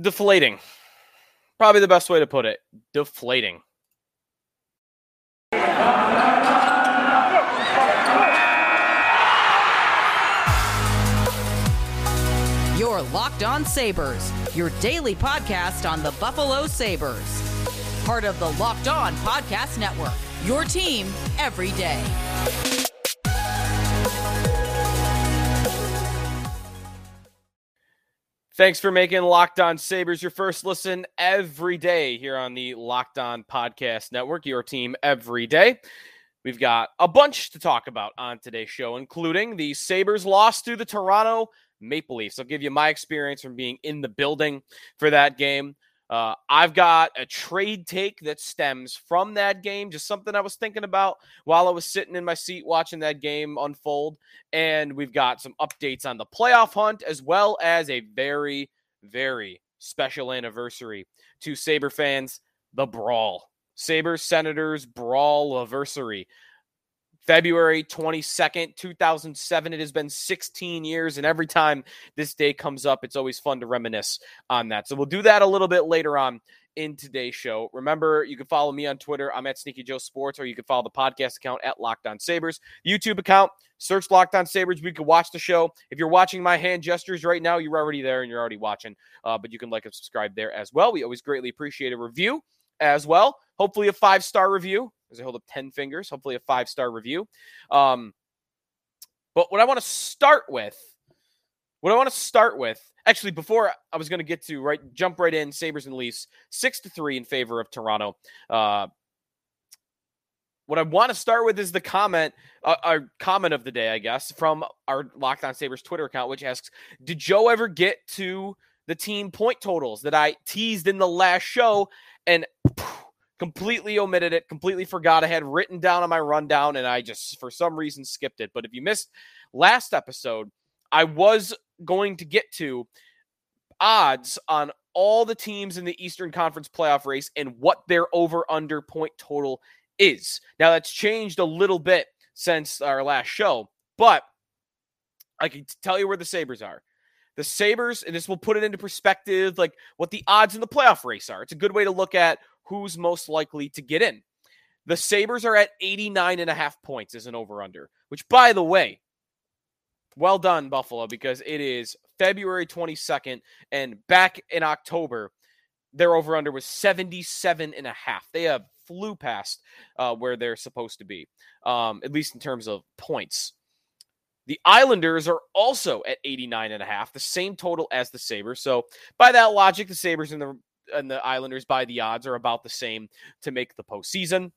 Deflating. Probably the best way to put it. Deflating. Your Locked On Sabres, your daily podcast on the Buffalo Sabres. Part of the Locked On Podcast Network, your team every day. Thanks for making Locked On Sabres your first listen every day here on the Locked On Podcast Network, your team every day. We've got a bunch to talk about on today's show, including the Sabres loss to the Toronto Maple Leafs. I'll give you my experience from being in the building for that game. Uh, I've got a trade take that stems from that game, just something I was thinking about while I was sitting in my seat watching that game unfold. And we've got some updates on the playoff hunt, as well as a very, very special anniversary to Sabre fans the Brawl. Sabres Senators Brawl anniversary. February 22nd, 2007. It has been 16 years, and every time this day comes up, it's always fun to reminisce on that. So we'll do that a little bit later on in today's show. Remember, you can follow me on Twitter. I'm at Sneaky Joe Sports, or you can follow the podcast account at Locked On Sabres. YouTube account, search Locked On Sabres. We can watch the show. If you're watching my hand gestures right now, you're already there and you're already watching, uh, but you can like and subscribe there as well. We always greatly appreciate a review as well. Hopefully, a five star review as I hold up 10 fingers, hopefully a five star review. Um, but what I want to start with, what I want to start with, actually, before I was going to get to right, jump right in, Sabres and Leafs, six to three in favor of Toronto. Uh, what I want to start with is the comment, uh, our comment of the day, I guess, from our Locked On Sabres Twitter account, which asks, "Did Joe ever get to the team point totals that I teased in the last show?" And completely omitted it, completely forgot I had written down on my rundown, and I just for some reason skipped it. But if you missed last episode, I was going to get to odds on all the teams in the Eastern Conference playoff race and what their over under point total is. Now that's changed a little bit since our last show, but I can tell you where the Sabres are. The Sabres, and this will put it into perspective, like what the odds in the playoff race are. It's a good way to look at who's most likely to get in. The Sabres are at 89 and a half points as an over under, which, by the way, well done, Buffalo, because it is February 22nd, and back in October, their over under was 77 and a half. They have flew past uh, where they're supposed to be, um, at least in terms of points. The Islanders are also at 89 and a half, the same total as the Sabres. So, by that logic, the Sabres and the and the Islanders by the odds are about the same to make the postseason.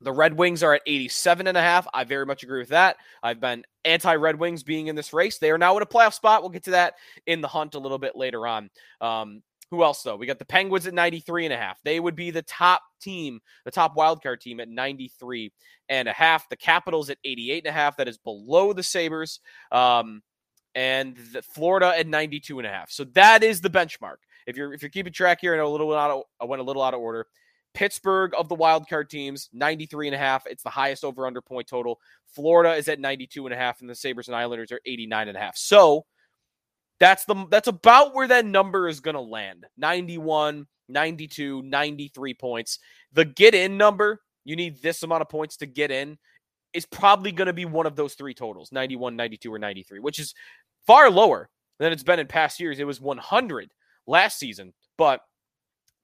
The Red Wings are at 87 and a half. I very much agree with that. I've been anti Red Wings being in this race. They are now in a playoff spot. We'll get to that in the hunt a little bit later on. Um, who else though? We got the Penguins at 93 and a half. They would be the top team, the top wildcard team at 93 and a half. The Capitals at 88 and a half. That is below the Sabres. Um, and the Florida at 92 and a half. So that is the benchmark. If you're if you're keeping track here, I know a little out of I went a little out of order. Pittsburgh of the wild card teams, 93 and a half. It's the highest over under point total. Florida is at 92 and a half, and the Sabres and Islanders are 89 and a half. So that's the that's about where that number is gonna land. 91, 92, 93 points. The get in number, you need this amount of points to get in, is probably gonna be one of those three totals, 91, 92, or 93, which is far lower than it's been in past years. It was 100 last season, but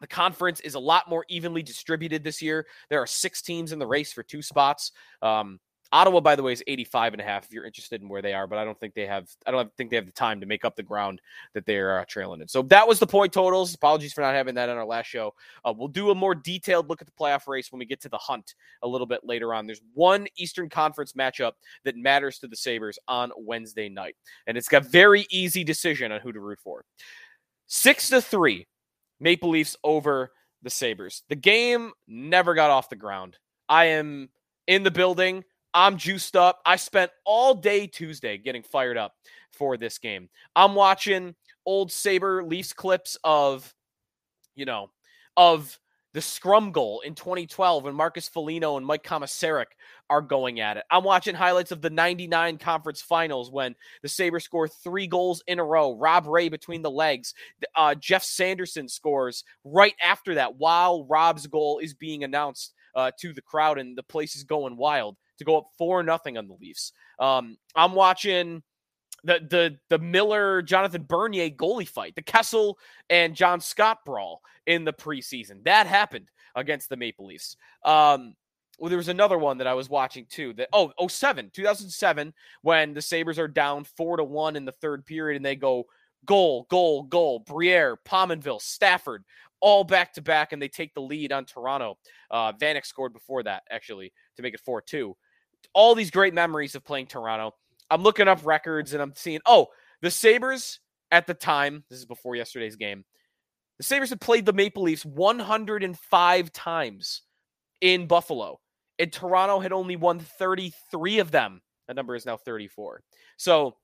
the conference is a lot more evenly distributed this year. There are six teams in the race for two spots. Um, Ottawa, by the way, is 85 and a half if you're interested in where they are, but I don't think they have I don't think they have the time to make up the ground that they're uh, trailing in. So that was the point totals. Apologies for not having that on our last show. Uh, we'll do a more detailed look at the playoff race when we get to the hunt a little bit later on. There's one Eastern Conference matchup that matters to the Sabres on Wednesday night, and it's got very easy decision on who to root for. Six to three, Maple Leafs over the Sabres. The game never got off the ground. I am in the building. I'm juiced up. I spent all day Tuesday getting fired up for this game. I'm watching old Sabre Leafs clips of, you know, of the scrum goal in 2012 when Marcus Foligno and Mike Komisarek are going at it. I'm watching highlights of the 99 conference finals when the Sabres score three goals in a row. Rob Ray between the legs. Uh, Geoff Sanderson scores right after that while Rob's goal is being announced uh, to the crowd and the place is going wild to go up 4 nothing on the Leafs. Um, I'm watching the the the Miller Jonathan Bernier goalie fight, the Kessel and John Scott brawl in the preseason. That happened against the Maple Leafs. Um, well, there was another one that I was watching too. That oh, 07, 2007, when the Sabres are down four to one in the third period and they go goal, goal, goal. Briere, Pominville, Stafford, all back to back, and they take the lead on Toronto. Uh, Vanek scored before that, actually, to make it 4 2. All these great memories of playing Toronto. I'm looking up records and I'm seeing, oh, the Sabres at the time, this is before yesterday's game, the Sabres had played the Maple Leafs 105 times in Buffalo, and Toronto had only won 33 of them. That number is now 34. So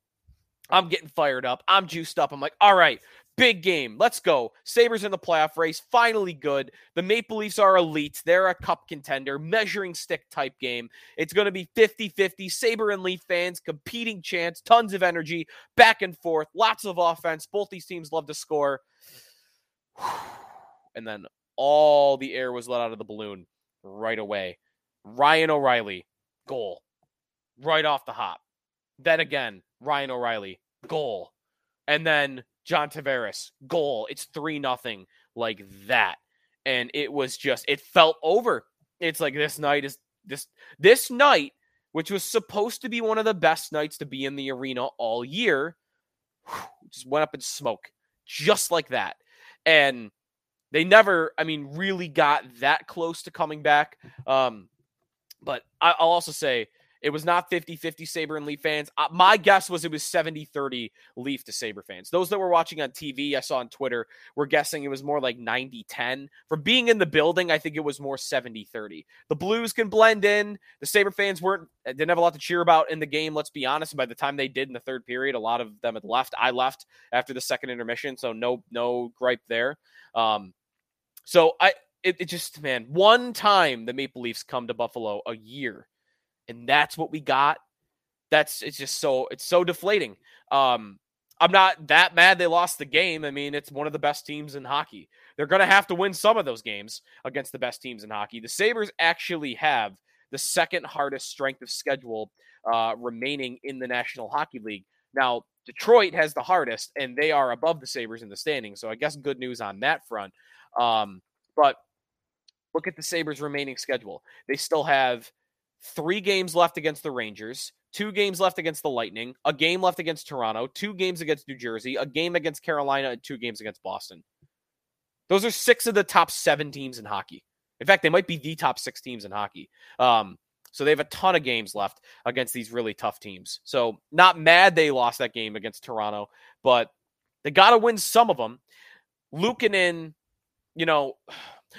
I'm getting fired up. I'm juiced up. I'm like, all right, Big game. Let's go. Sabres in the playoff race. Finally good. The Maple Leafs are elite. They're a cup contender, measuring stick type game. It's going to be 50 50. Sabre and Leaf fans, competing chance, tons of energy, back and forth, lots of offense. Both these teams love to score. And then all the air was let out of the balloon right away. Ryan O'Reilly, goal. Right off the hop. Then again, Ryan O'Reilly, goal. And then John Tavares, goal. It's 3 nothing like that. And it was just it felt over. It's like this night is this this night, which was supposed to be one of the best nights to be in the arena all year, just went up in smoke. Just like that. And they never, I mean, really got that close to coming back. Um, but I'll also say it was not 50 50 Sabre and Leaf fans. Uh, my guess was it was 70 30 Leaf to Sabre fans. Those that were watching on TV, I saw on Twitter, were guessing it was more like 90 10. From being in the building, I think it was more 70 30. The Blues can blend in. The Sabre fans weren't, uh, didn't have a lot to cheer about in the game, let's be honest. And by the time they did in the third period, a lot of them had left. I left after the second intermission, so no, no gripe there. Um, so I, it, it just, man, one time the Maple Leafs come to Buffalo a year and that's what we got. That's it's just so it's so deflating. Um, I'm not that mad they lost the game. I mean, it's one of the best teams in hockey. They're going to have to win some of those games against the best teams in hockey. The Sabres actually have the second hardest strength of schedule uh, remaining in the National Hockey League. Now, Detroit has the hardest, and they are above the Sabres in the standings. So I guess good news on that front. Um, but look at the Sabres' remaining schedule. They still have three games left against the Rangers, two games left against the Lightning, a game left against Toronto, two games against New Jersey, a game against Carolina, and two games against Boston. Those are six of the top seven teams in hockey. In fact, they might be the top six teams in hockey. Um, so they have a ton of games left against these really tough teams. So not mad they lost that game against Toronto, but they got to win some of them. Luukkonen, you know,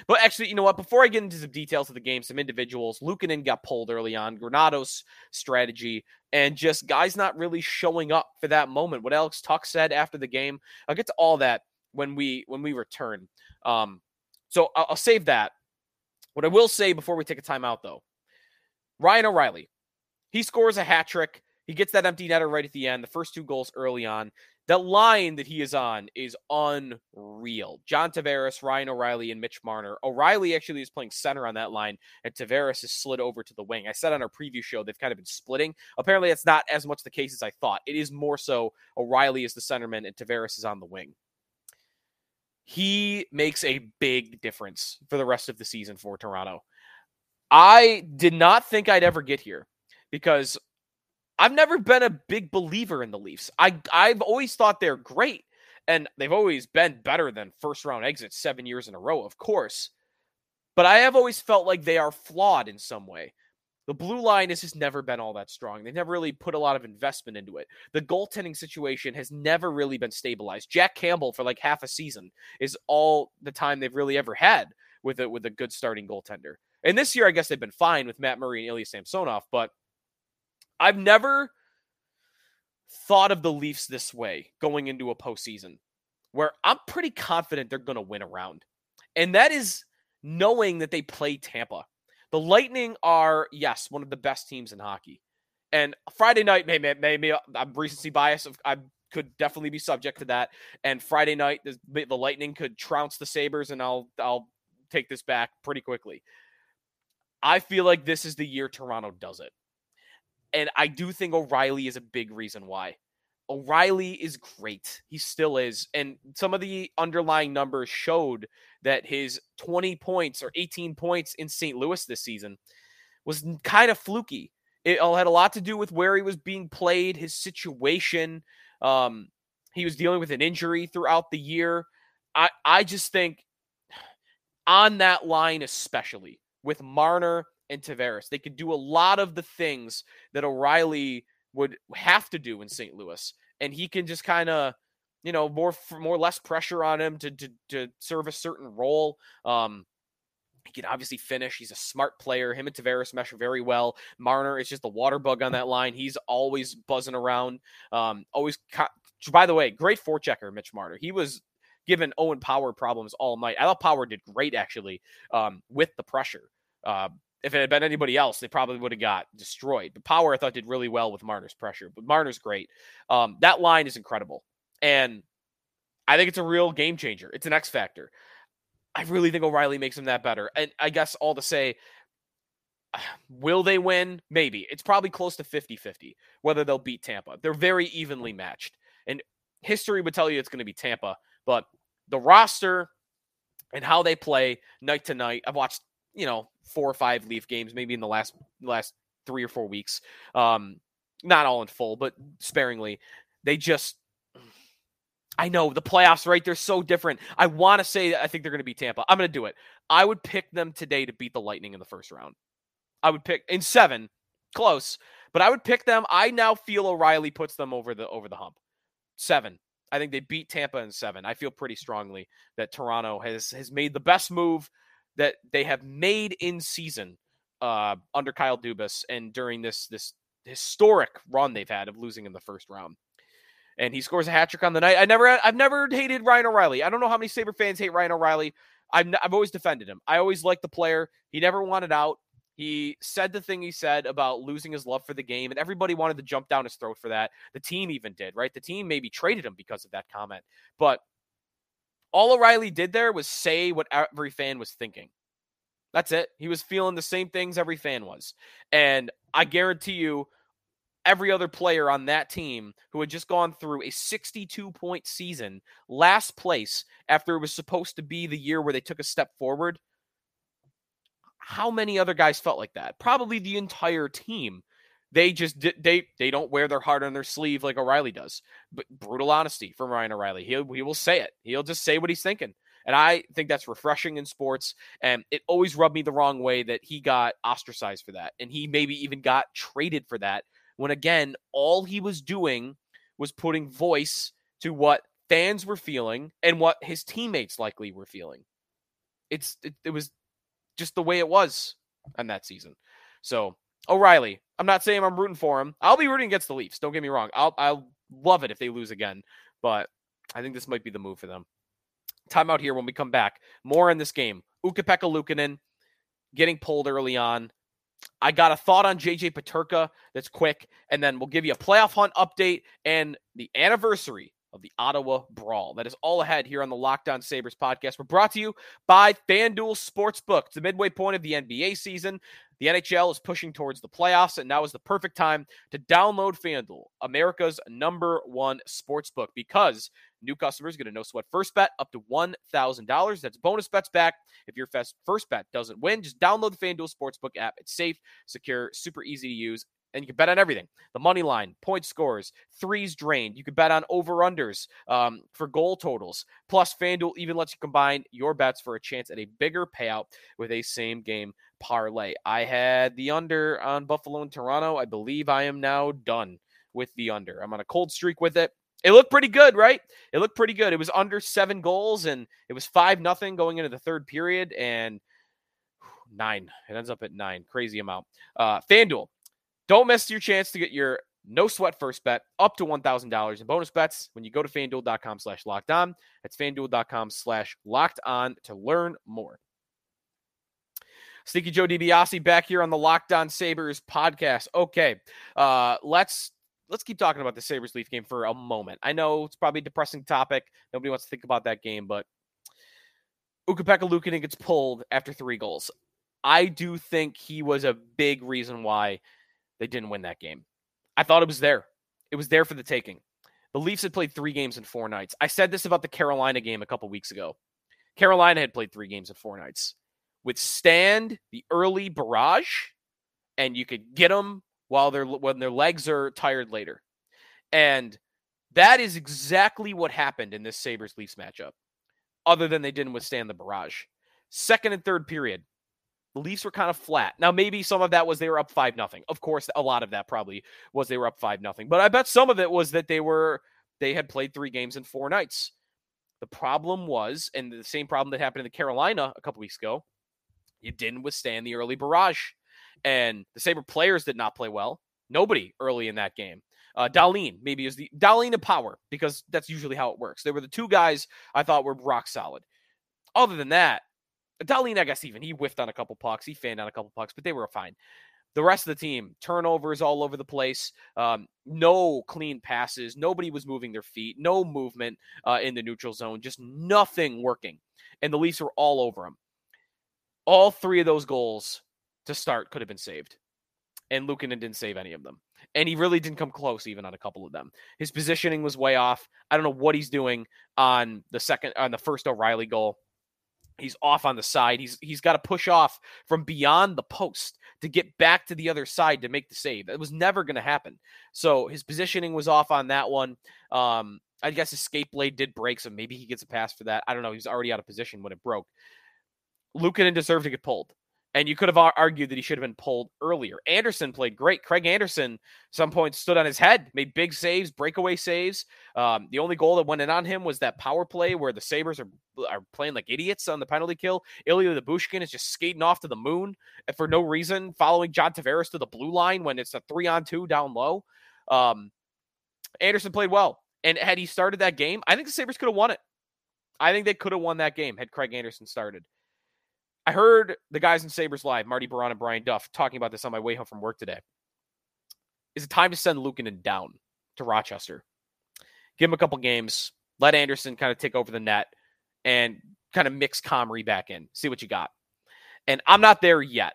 but actually, you know what? Before I get into some details of the game, some individuals, Luukkonen got pulled early on, Granato's strategy, and just guys not really showing up for that moment. What Alex Tuck said after the game, I'll get to all that when we when we return. Um, so I'll, I'll save that. What I will say before we take a timeout, though, Ryan O'Reilly, he scores a hat trick. He gets that empty netter right at the end. The first two goals early on. The line that he is on is unreal. John Tavares, Ryan O'Reilly, and Mitch Marner. O'Reilly actually is playing center on that line, and Tavares is slid over to the wing. I said on our preview show they've kind of been splitting. Apparently, it's not as much the case as I thought. It is more so O'Reilly is the centerman and Tavares is on the wing. He makes a big difference for the rest of the season for Toronto. I did not think I'd ever get here because I've never been a big believer in the Leafs. I I've always thought they're great, and they've always been better than first round exits seven years in a row, of course. But I have always felt like they are flawed in some way. The blue line has just never been all that strong. They've never really put a lot of investment into it. The goaltending situation has never really been stabilized. Jack Campbell for like half a season is all the time they've really ever had with a with a good starting goaltender. And this year, I guess they've been fine with Matt Murray and Ilya Samsonov, but I've never thought of the Leafs this way going into a postseason where I'm pretty confident they're going to win a round. And that is knowing that they play Tampa. The Lightning are, yes, one of the best teams in hockey. And Friday night, maybe, maybe I'm recency bias. I could definitely be subject to that. And Friday night, the, Lightning could trounce the Sabres, and I'll I'll take this back pretty quickly. I feel like this is the year Toronto does it. And I do think O'Reilly is a big reason why. O'Reilly is great. He still is. And some of the underlying numbers showed that his 20 points or 18 points in St. Louis this season was kind of fluky. It all had a lot to do with where he was being played, his situation. Um, he was dealing with an injury throughout the year. I, I just think on that line, especially with Marner and Tavares, they could do a lot of the things that O'Reilly would have to do in St. Louis, and he can just kind of, you know, more more less pressure on him to to, to serve a certain role. Um, he can obviously finish. He's a smart player. Him and Tavares mesh very well. Marner is just a water bug on that line. He's always buzzing around. Um, always. By the way, great forechecker, Mitch Marner. He was given Owen Power problems all night. I thought Power did great actually um, with the pressure. Uh, if it had been anybody else, they probably would have got destroyed. But Power, I thought, did really well with Marner's pressure. But Marner's great. Um, that line is incredible. And I think it's a real game changer. It's an X factor. I really think O'Reilly makes him that better. And I guess all to say, will they win? Maybe. It's probably close to 50 50 whether they'll beat Tampa. They're very evenly matched. And history would tell you it's going to be Tampa. But the roster and how they play night to night, I've watched you know four or five Leaf games, maybe in the last last three or four weeks. Um, not all in full, but sparingly. They just I know the playoffs, right? They're so different. I want to say I think they're going to beat Tampa. I'm going to do it. I would pick them today to beat the Lightning in the first round. I would pick in seven, close, but I would pick them. I now feel O'Reilly puts them over the over the hump. Seven. I think they beat Tampa in seven. I feel pretty strongly that Toronto has has made the best move that they have made in season uh, under Kyle Dubas and during this this historic run they've had of losing in the first round. And he scores a hat trick on the night. I never, I've never hated Ryan O'Reilly. I don't know how many Saber fans hate Ryan O'Reilly. I've, I've always defended him. I always liked the player. He never wanted out. He said the thing he said about losing his love for the game, and everybody wanted to jump down his throat for that. The team even did, right? The team maybe traded him because of that comment. But all O'Reilly did there was say what every fan was thinking. That's it. He was feeling the same things every fan was. And I guarantee you, every other player on that team who had just gone through a 62 point season, last place after it was supposed to be the year where they took a step forward, how many other guys felt like that? Probably the entire team. They just they they don't wear their heart on their sleeve like O'Reilly does. But brutal honesty from Ryan O'Reilly. He he will say it. He'll just say what he's thinking. And I think that's refreshing in sports. And it always rubbed me the wrong way that he got ostracized for that. And he maybe even got traded for that. When again, all he was doing was putting voice to what fans were feeling and what his teammates likely were feeling. It's it, it was just the way it was on that season. So O'Reilly, I'm not saying I'm rooting for him. I'll be rooting against the Leafs. Don't get me wrong. I'll I'll love it if they lose again, but I think this might be the move for them. Timeout here when we come back. More in this game. Ukko-Pekka Luukkonen getting pulled early on. I got a thought on JJ Peterka that's quick, and then we'll give you a playoff hunt update and the anniversary of the Ottawa Brawl. That is all ahead here on the Locked On Sabres podcast. We're brought to you by FanDuel Sportsbook. It's the midway point of the NBA season. The NHL is pushing towards the playoffs, and now is the perfect time to download FanDuel, America's number one sportsbook, because new customers get a no sweat first bet up to $1,000. That's bonus bets back. If your first bet doesn't win, just download the FanDuel Sportsbook app. It's safe, secure, super easy to use, and you can bet on everything. The money line point scores threes drained. You can bet on over unders um, for goal totals. Plus fanduel even lets you combine your bets for a chance at a bigger payout with a same game parlay. I had the under on buffalo and toronto. I believe i am now done with the under. I'm on a cold streak with it. It looked pretty good right? It looked pretty good. It was under seven goals and it was five nothing going into the third period and nine. It ends up at nine. Crazy amount. Uh fanduel don't miss your chance to get your no sweat first bet up to $1,000 in bonus bets when you go to fanduel.com slash locked on. That's fanduel.com slash locked on to learn more. Sneaky Joe DiBiase back here on the Locked On Sabres podcast. Okay, uh, let's let's keep talking about the Sabres Leaf game for a moment. I know it's probably a depressing topic. Nobody wants to think about that game, but Ukko-Pekka Luukkonen gets pulled after three goals. I do think he was a big reason why they didn't win that game. I thought it was there. It was there for the taking. The Leafs had played three games in four nights. I said this about the Carolina game a couple weeks ago. Carolina had played three games in four nights. Withstand the early barrage, and you could get them while they're when their legs are tired later. And that is exactly what happened in this Sabres Leafs matchup, other than they didn't withstand the barrage. Second and third period, the Leafs were kind of flat. Now, maybe some of that was they were up five nothing. Of course, a lot of that probably was they were up five nothing. But I bet some of it was that they were they had played three games in four nights. The problem was, and the same problem that happened in the Carolina a couple weeks ago, you didn't withstand the early barrage. And the Sabre players did not play well. Nobody early in that game. Uh, Dahlin maybe is the Dahlin and Power because that's usually how it works. They were the two guys I thought were rock solid. Other than that, Dahlin, I guess even he whiffed on a couple pucks, he fanned on a couple pucks, but they were fine. The rest of the team, turnovers all over the place, um, no clean passes, nobody was moving their feet, no movement uh, in the neutral zone, just nothing working. And the Leafs were all over them. All three of those goals to start could have been saved. And Luukkonen didn't save any of them. And he really didn't come close even on a couple of them. His positioning was way off. I don't know what he's doing on the second on the first O'Reilly goal. He's off on the side. He's he's got to push off from beyond the post to get back to the other side to make the save. That was never going to happen. So his positioning was off on that one. Um, I guess his skate blade did break, so maybe he gets a pass for that. I don't know. He's already out of position when it broke. Luukkonen deserved to get pulled. And you could have argued that he should have been pulled earlier. Anderson played great. Craig Anderson, some points, stood on his head, made big saves, breakaway saves. Um, the only goal that went in on him was that power play where the Sabres are, are playing like idiots on the penalty kill. Ilya Lyubushkin is just skating off to the moon for no reason, following John Tavares to the blue line when it's a three on two down low. Um, Anderson played well. And had he started that game, I think the Sabres could have won it. I think they could have won that game had Craig Anderson started. I heard the guys in Sabres Live, Marty Biron and Brian Duff, talking about this on my way home from work today. Is it time to send Luukkonen down to Rochester? Give him a couple games, let Anderson kind of take over the net, and kind of mix Comrie back in. See what you got. And I'm not there yet.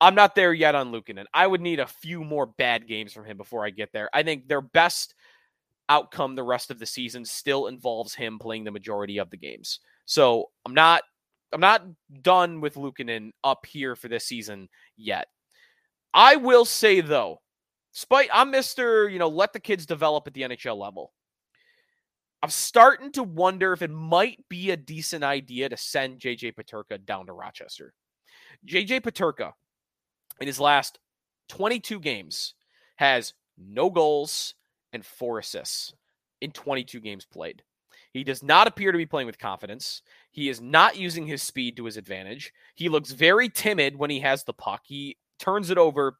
I'm not there yet on Luukkonen. I would need a few more bad games from him before I get there. I think their best outcome the rest of the season still involves him playing the majority of the games. So I'm not I'm not done with Luukkonen up here for this season yet. I will say though, despite I'm Mister, you know, let the kids develop at the NHL level. I'm starting to wonder if it might be a decent idea to send JJ Peterka down to Rochester. JJ Peterka, in his last 22 games, has no goals and four assists in 22 games played. He does not appear to be playing with confidence. He is not using his speed to his advantage. He looks very timid when he has the puck. He turns it over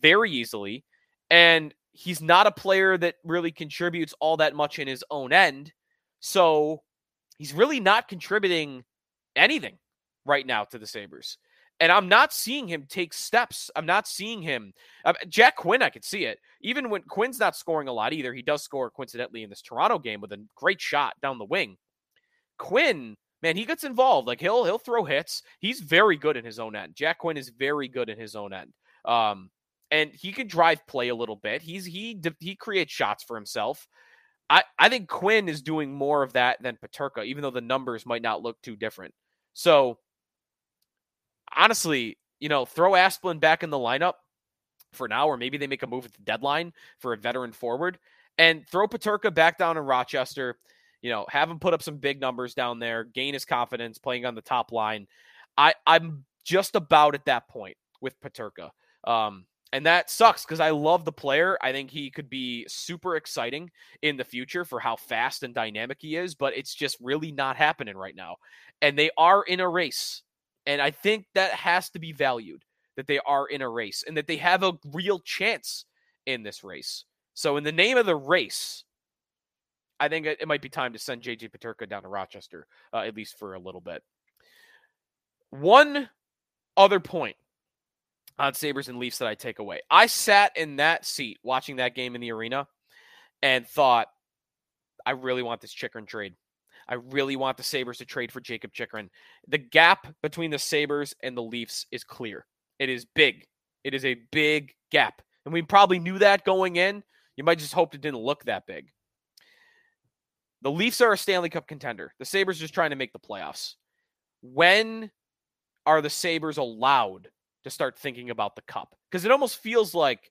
very easily. And he's not a player that really contributes all that much in his own end. So he's really not contributing anything right now to the Sabres. And I'm not seeing him take steps. I'm not seeing him. Uh, Jack Quinn, I could see it. Even when Quinn's not scoring a lot either, he does score coincidentally in this Toronto game with a great shot down the wing. Quinn, man, he gets involved. Like he'll he'll throw hits. He's very good in his own end. Jack Quinn is very good in his own end. Um, and he can drive play a little bit. He's he he creates shots for himself. I I think Quinn is doing more of that than Peterka, even though the numbers might not look too different. So honestly, you know, throw Asplund back in the lineup for now, or maybe they make a move at the deadline for a veteran forward and throw Peterka back down in Rochester. You know, have him put up some big numbers down there, gain his confidence playing on the top line. I, I'm just about at that point with Peterka. Um, and that sucks because I love the player. I think he could be super exciting in the future for how fast and dynamic he is, but it's just really not happening right now. And they are in a race. And I think that has to be valued that they are in a race and that they have a real chance in this race. So, in the name of the race, I think it, might be time to send JJ Peterka down to Rochester, uh, at least for a little bit. One other point on Sabres and Leafs that I take away. I sat in that seat watching that game in the arena and thought, I really want this Chychrun trade. I really want the Sabres to trade for Jakob Chychrun. The gap between the Sabres and the Leafs is clear. It is big. It is a big gap. And we probably knew that going in. You might just hope it didn't look that big. The Leafs are a Stanley Cup contender. The Sabres are just trying to make the playoffs. When are the Sabres allowed to start thinking about the cup? Because it almost feels like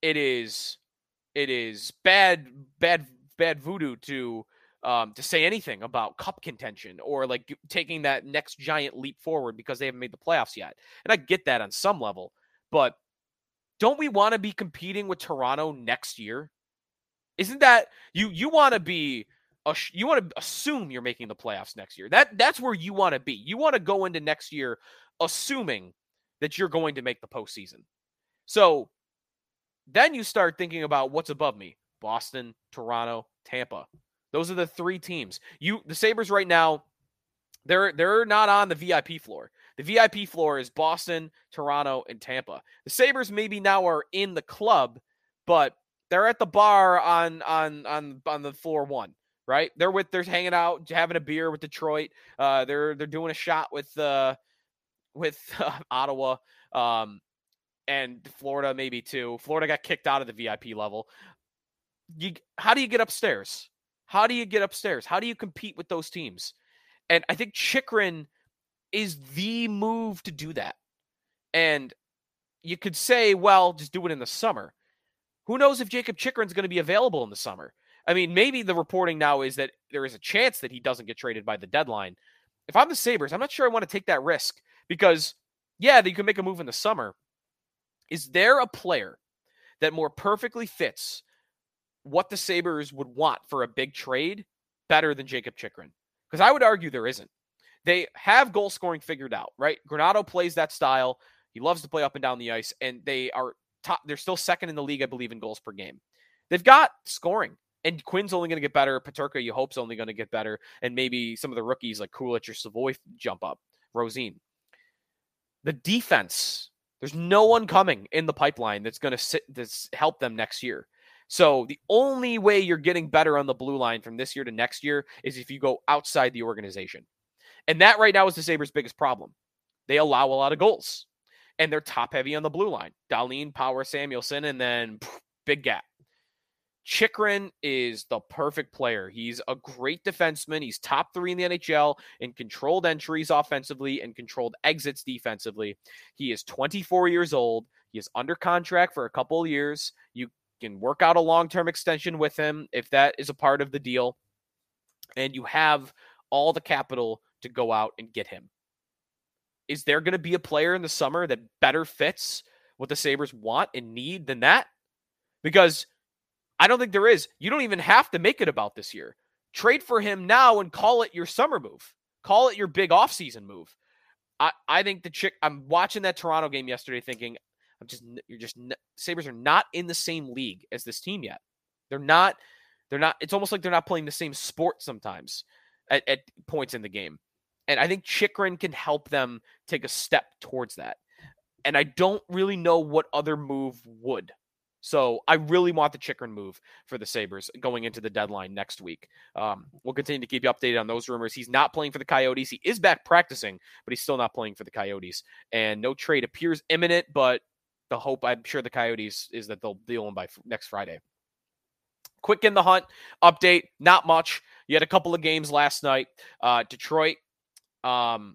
it is it is bad bad bad voodoo to um, to say anything about cup contention or like taking that next giant leap forward because they haven't made the playoffs yet. And I get that on some level, but don't we want to be competing with Toronto next year? Isn't that you? You want to be you want to assume you're making the playoffs next year. That that's where you want to be. You want to go into next year assuming that you're going to make the postseason. So then you start thinking about what's above me: Boston, Toronto, Tampa. Those are the three teams. You the Sabres right now, they're they're not on the VIP floor. The VIP floor is Boston, Toronto, and Tampa. The Sabres maybe now are in the club, but they're at the bar on on on on the floor one, right? They're with they're hanging out, having a beer with Detroit. Uh, they're they're doing a shot with uh with uh, Ottawa. Um, and Florida maybe too. Florida got kicked out of the VIP level. You, how do you get upstairs? How do you get upstairs? How do you compete with those teams? And I think Chychrun is the move to do that. And you could say, well, just do it in the summer. Who knows if Jakob Chychrun's going to be available in the summer? I mean, maybe the reporting now is that there is a chance that he doesn't get traded by the deadline. If I'm the Sabres, I'm not sure I want to take that risk because, yeah, you can make a move in the summer. Is there a player that more perfectly fits what the Sabres would want for a big trade better than Jakob Chychrun? Because I would argue there isn't. They have goal scoring figured out, right? Granato plays that style. He loves to play up and down the ice, and they are top. They're still second in the league, I believe, in goals per game. They've got scoring, and Quinn's only going to get better. Peterka, you hope's only going to get better, and maybe some of the rookies like Kulich or Savoy jump up. Rosen. The defense, there's no one coming in the pipeline that's going to sit that's help them next year. So the only way you're getting better on the blue line from this year to next year is if you go outside the organization. And that right now is the Sabres' biggest problem. They allow a lot of goals. And they're top heavy on the blue line. Dahlin, Power, Samuelsson, and then big gap. Chychrun is the perfect player. He's a great defenseman. He's top three in the NHL in controlled entries offensively and controlled exits defensively. He is 24 years old. He is under contract for a couple of years. You can work out a long term extension with him if that is a part of the deal. And you have all the capital to go out and get him. Is there going to be a player in the summer that better fits what the Sabres want and need than that? Because I don't think there is. You don't even have to make it about this year. Trade for him now and call it your summer move. Call it your big offseason move. I, I think the chick I'm watching that Toronto game yesterday thinking I'm just you're just Sabres are not in the same league as this team yet. They're not they're not it's almost like they're not playing the same sport sometimes at, at points in the game. And I think Chychrun can help them take a step towards that. And I don't really know what other move would. So I really want the Chychrun move for the Sabres going into the deadline next week. Um, we'll continue to keep you updated on those rumors. He's not playing for the Coyotes. He is back practicing, but he's still not playing for the Coyotes. And no trade appears imminent, but the hope I'm sure the Coyotes is that they'll deal him by next Friday. Quick in the hunt update, not much. You had a couple of games last night. Uh, Detroit um,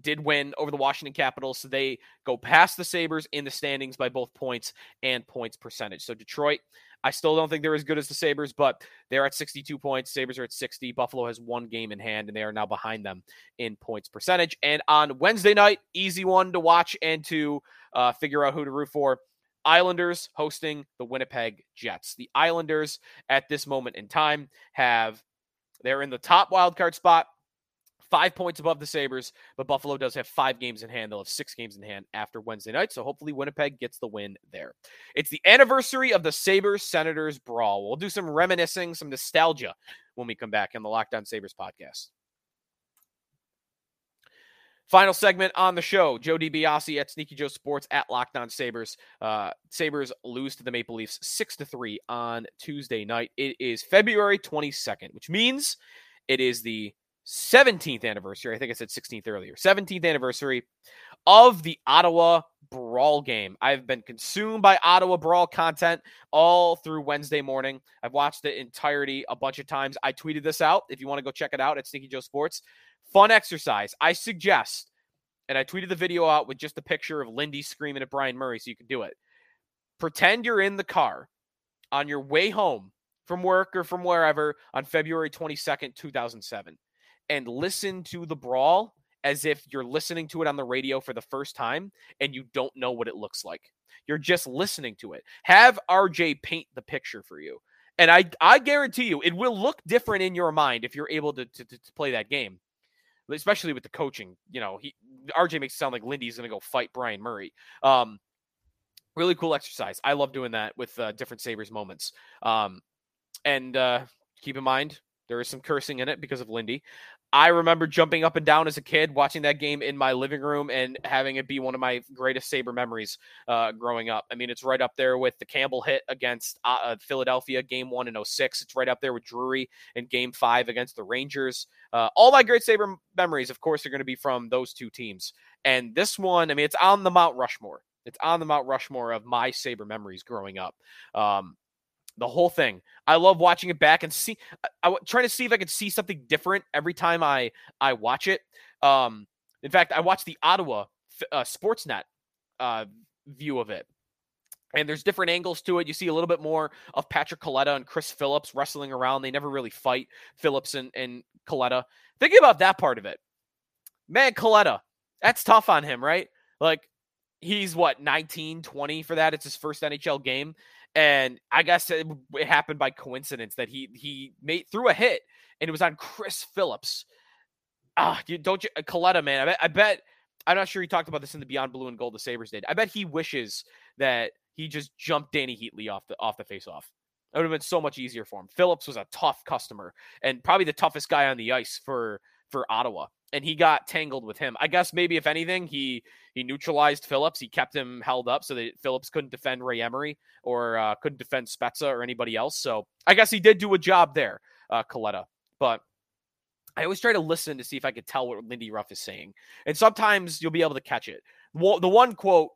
did win over the Washington Capitals, so they go past the Sabres in the standings by both points and points percentage. So Detroit, I still don't think they're as good as the Sabres, but they're at 62 points. Sabres are at 60. Buffalo has one game in hand, and they are now behind them in points percentage. And on Wednesday night, easy one to watch and to uh, figure out who to root for. Islanders hosting the Winnipeg Jets. The Islanders at this moment in time have they're in the top wild card spot, five points above the Sabres, but Buffalo does have five games in hand. They'll have six games in hand after Wednesday night. So hopefully Winnipeg gets the win there. It's the anniversary of the Sabres Senators brawl. We'll do some reminiscing, some nostalgia when we come back in the Locked On Sabres podcast. Final segment on the show. Joe DiBiase at Sneaky Joe Sports at Locked On Sabres. Uh, Sabres lose to the Maple Leafs 6 to 3 on Tuesday night. It is February 22nd, which means it is the 17th anniversary. I think I said 16th earlier. 17th anniversary of the Ottawa Brawl game. I've been consumed by Ottawa Brawl content all through Wednesday morning. I've watched the entirety a bunch of times. I tweeted this out. If you want to go check it out at Sneaky Joe Sports, fun exercise. I suggest, and I tweeted the video out with just a picture of Lindy screaming at Brian Murray so you can do it. Pretend you're in the car on your way home from work or from wherever on February 22nd, 2007, and listen to the brawl as if you're listening to it on the radio for the first time and you don't know what it looks like. You're just listening to it. Have RJ paint the picture for you. And I, I guarantee you, it will look different in your mind if you're able to, to, to play that game especially with the coaching. You know, he RJ makes it sound like Lindy's going to go fight Brian Murray. Um, really cool exercise. I love doing that with uh, different Sabres moments. Um, and uh, keep in mind, there is some cursing in it because of Lindy. I remember jumping up and down as a kid, watching that game in my living room and having it be one of my greatest Sabre memories uh, growing up. I mean, it's right up there with the Campbell hit against uh, uh Philadelphia, game one in 06. It's right up there with Drury in game five against the Rangers. Uh, all my great Sabre memories, of course, are going to be from those two teams. And this one, I mean, it's on the Mount Rushmore. It's on the Mount Rushmore of my Sabre memories growing up. Um, the whole thing. I love watching it back and see. I, am trying to see if I can see something different every time I I watch it. Um, in fact, I watched the Ottawa uh, Sportsnet uh, view of it, and there's different angles to it. You see a little bit more of Patrick Kaleta and Chris Phillips wrestling around. They never really fight Phillips and, and Kaleta. Thinking about that part of it, man, Kaleta, that's tough on him, right? Like he's what 19 20 for that it's his first nhl game and I guess it, it, happened by coincidence that he he made threw a hit and it was on Chris Phillips. Ah, don't you Kaleta, man. I bet, I bet I'm not sure he talked about this in the Beyond Blue and Gold the Sabres did. I bet he wishes that he just jumped Dany Heatley off the off the face off. It would have been so much easier for him. Phillips was a tough customer and probably the toughest guy on the ice for for Ottawa and he got tangled with him. I guess maybe if anything, he he neutralized Phillips. He kept him held up so that Phillips couldn't defend Ray Emery or uh, couldn't defend Spezza or anybody else. So I guess he did do a job there, uh, Kaleta. But I always try to listen to see if I could tell what Lindy Ruff is saying, and sometimes you'll be able to catch it. The one quote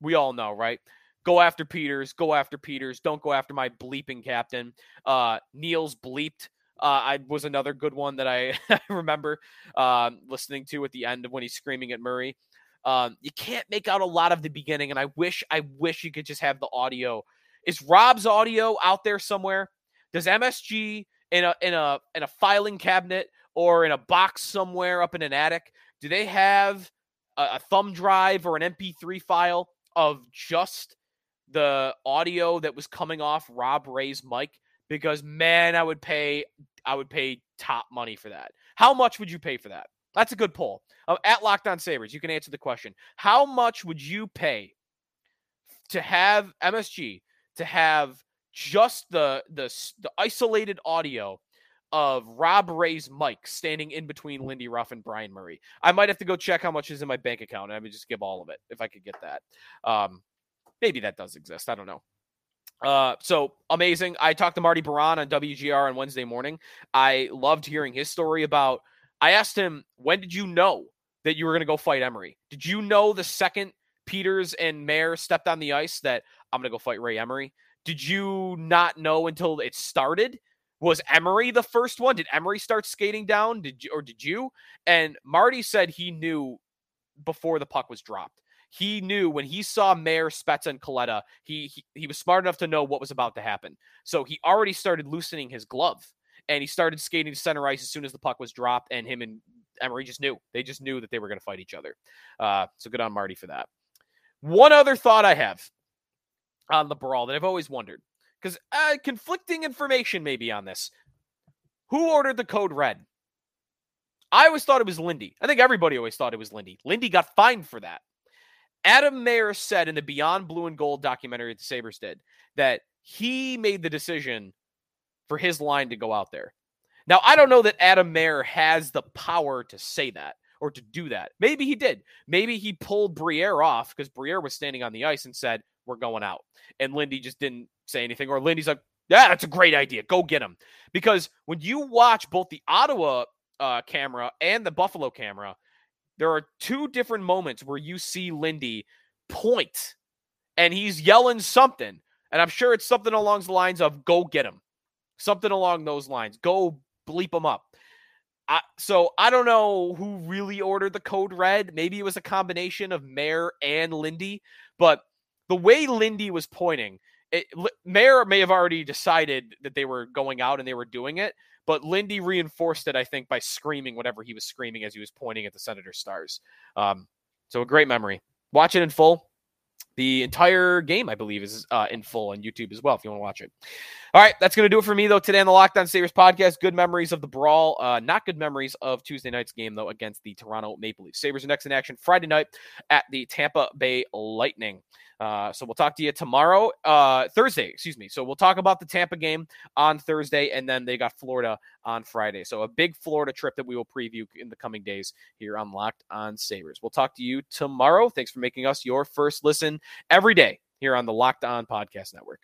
we all know, right? Go after Peters. Go after Peters. Don't go after my bleeping captain. Uh, Niels bleeped uh, I was another good one that I, remember um, listening to at the end of when he's screaming at Murray. Um, you can't make out a lot of the beginning, and I wish I wish you could just have the audio. Is Rob's audio out there somewhere? Does MSG in a in a in a filing cabinet or in a box somewhere up in an attic? Do they have a, a thumb drive or an MP3 file of just the audio that was coming off Rob Ray's mic? Because man, I would pay I would pay top money for that. How much would you pay for that? That's a good poll. Uh, at Locked On Sabres, you can answer the question. How much would you pay to have MSG to have just the the the isolated audio of Rob Ray's mic standing in between Lindy Ruff and Brian Murray. I might have to go check how much is in my bank account and I would just give all of it if I could get that. Um, maybe that does exist. I don't know. Uh, so amazing. I talked to Marty Biron on WGR on Wednesday morning. I loved hearing his story about. I asked him, when did you know that you were going to go fight Emery? Did you know the second Peters and Mair stepped on the ice that I'm going to go fight Ray Emery? Did you not know until it started? Was Emery the first one? Did Emery start skating down? Did you or did you? And Marty said he knew before the puck was dropped he knew when he saw Mair, Spezza, and Kaleta, he, he, he was smart enough to know what was about to happen. So he already started loosening his glove and he started skating to center ice as soon as the puck was dropped. And him and Emery just knew they just knew that they were going to fight each other. Uh, so good on Marty for that. One other thought I have on the brawl that I've always wondered because uh, conflicting information maybe on this. Who ordered the code red? I always thought it was Lindy. I think everybody always thought it was Lindy. Lindy got fined for that. Adam Mair said in the Beyond Blue and Gold documentary that the Sabres did that he made the decision for his line to go out there. Now, I don't know that Adam Mair has the power to say that. or to do that. Maybe he did. Maybe he pulled Briere off because Briere was standing on the ice and said, We're going out. And Lindy just didn't say anything. Or Lindy's like, Yeah, that's a great idea. Go get him. Because when you watch both the Ottawa uh, camera and the Buffalo camera, there are two different moments where you see Lindy point and he's yelling something. And I'm sure it's something along the lines of go get him. Something along those lines. Go bleep him up. I, so I don't know who really ordered the code red. Maybe it was a combination of Mair and Lindy, but the way Lindy was pointing, it, Mair may have already decided that they were going out and they were doing it, but Lindy reinforced it, I think, by screaming whatever he was screaming as he was pointing at the Senator Stars. Um, so a great memory. Watch it in full. The entire game, I believe, is uh, in full on YouTube as well if you want to watch it. All right, that's going to do it for me, though, today on the Locked On Sabres podcast. Good memories of the brawl. Uh, not good memories of Tuesday night's game, though, against the Toronto Maple Leafs. Sabres are next in action Friday night at the Tampa Bay Lightning. Uh, so we'll talk to you tomorrow, uh, Thursday, excuse me. So we'll talk about the Tampa game on Thursday, and then they got Florida on Friday. So a big Florida trip that we will preview in the coming days here on Locked On Sabres. We'll talk to you tomorrow. Thanks for making us your first listen every day here on the Locked On Podcast Network.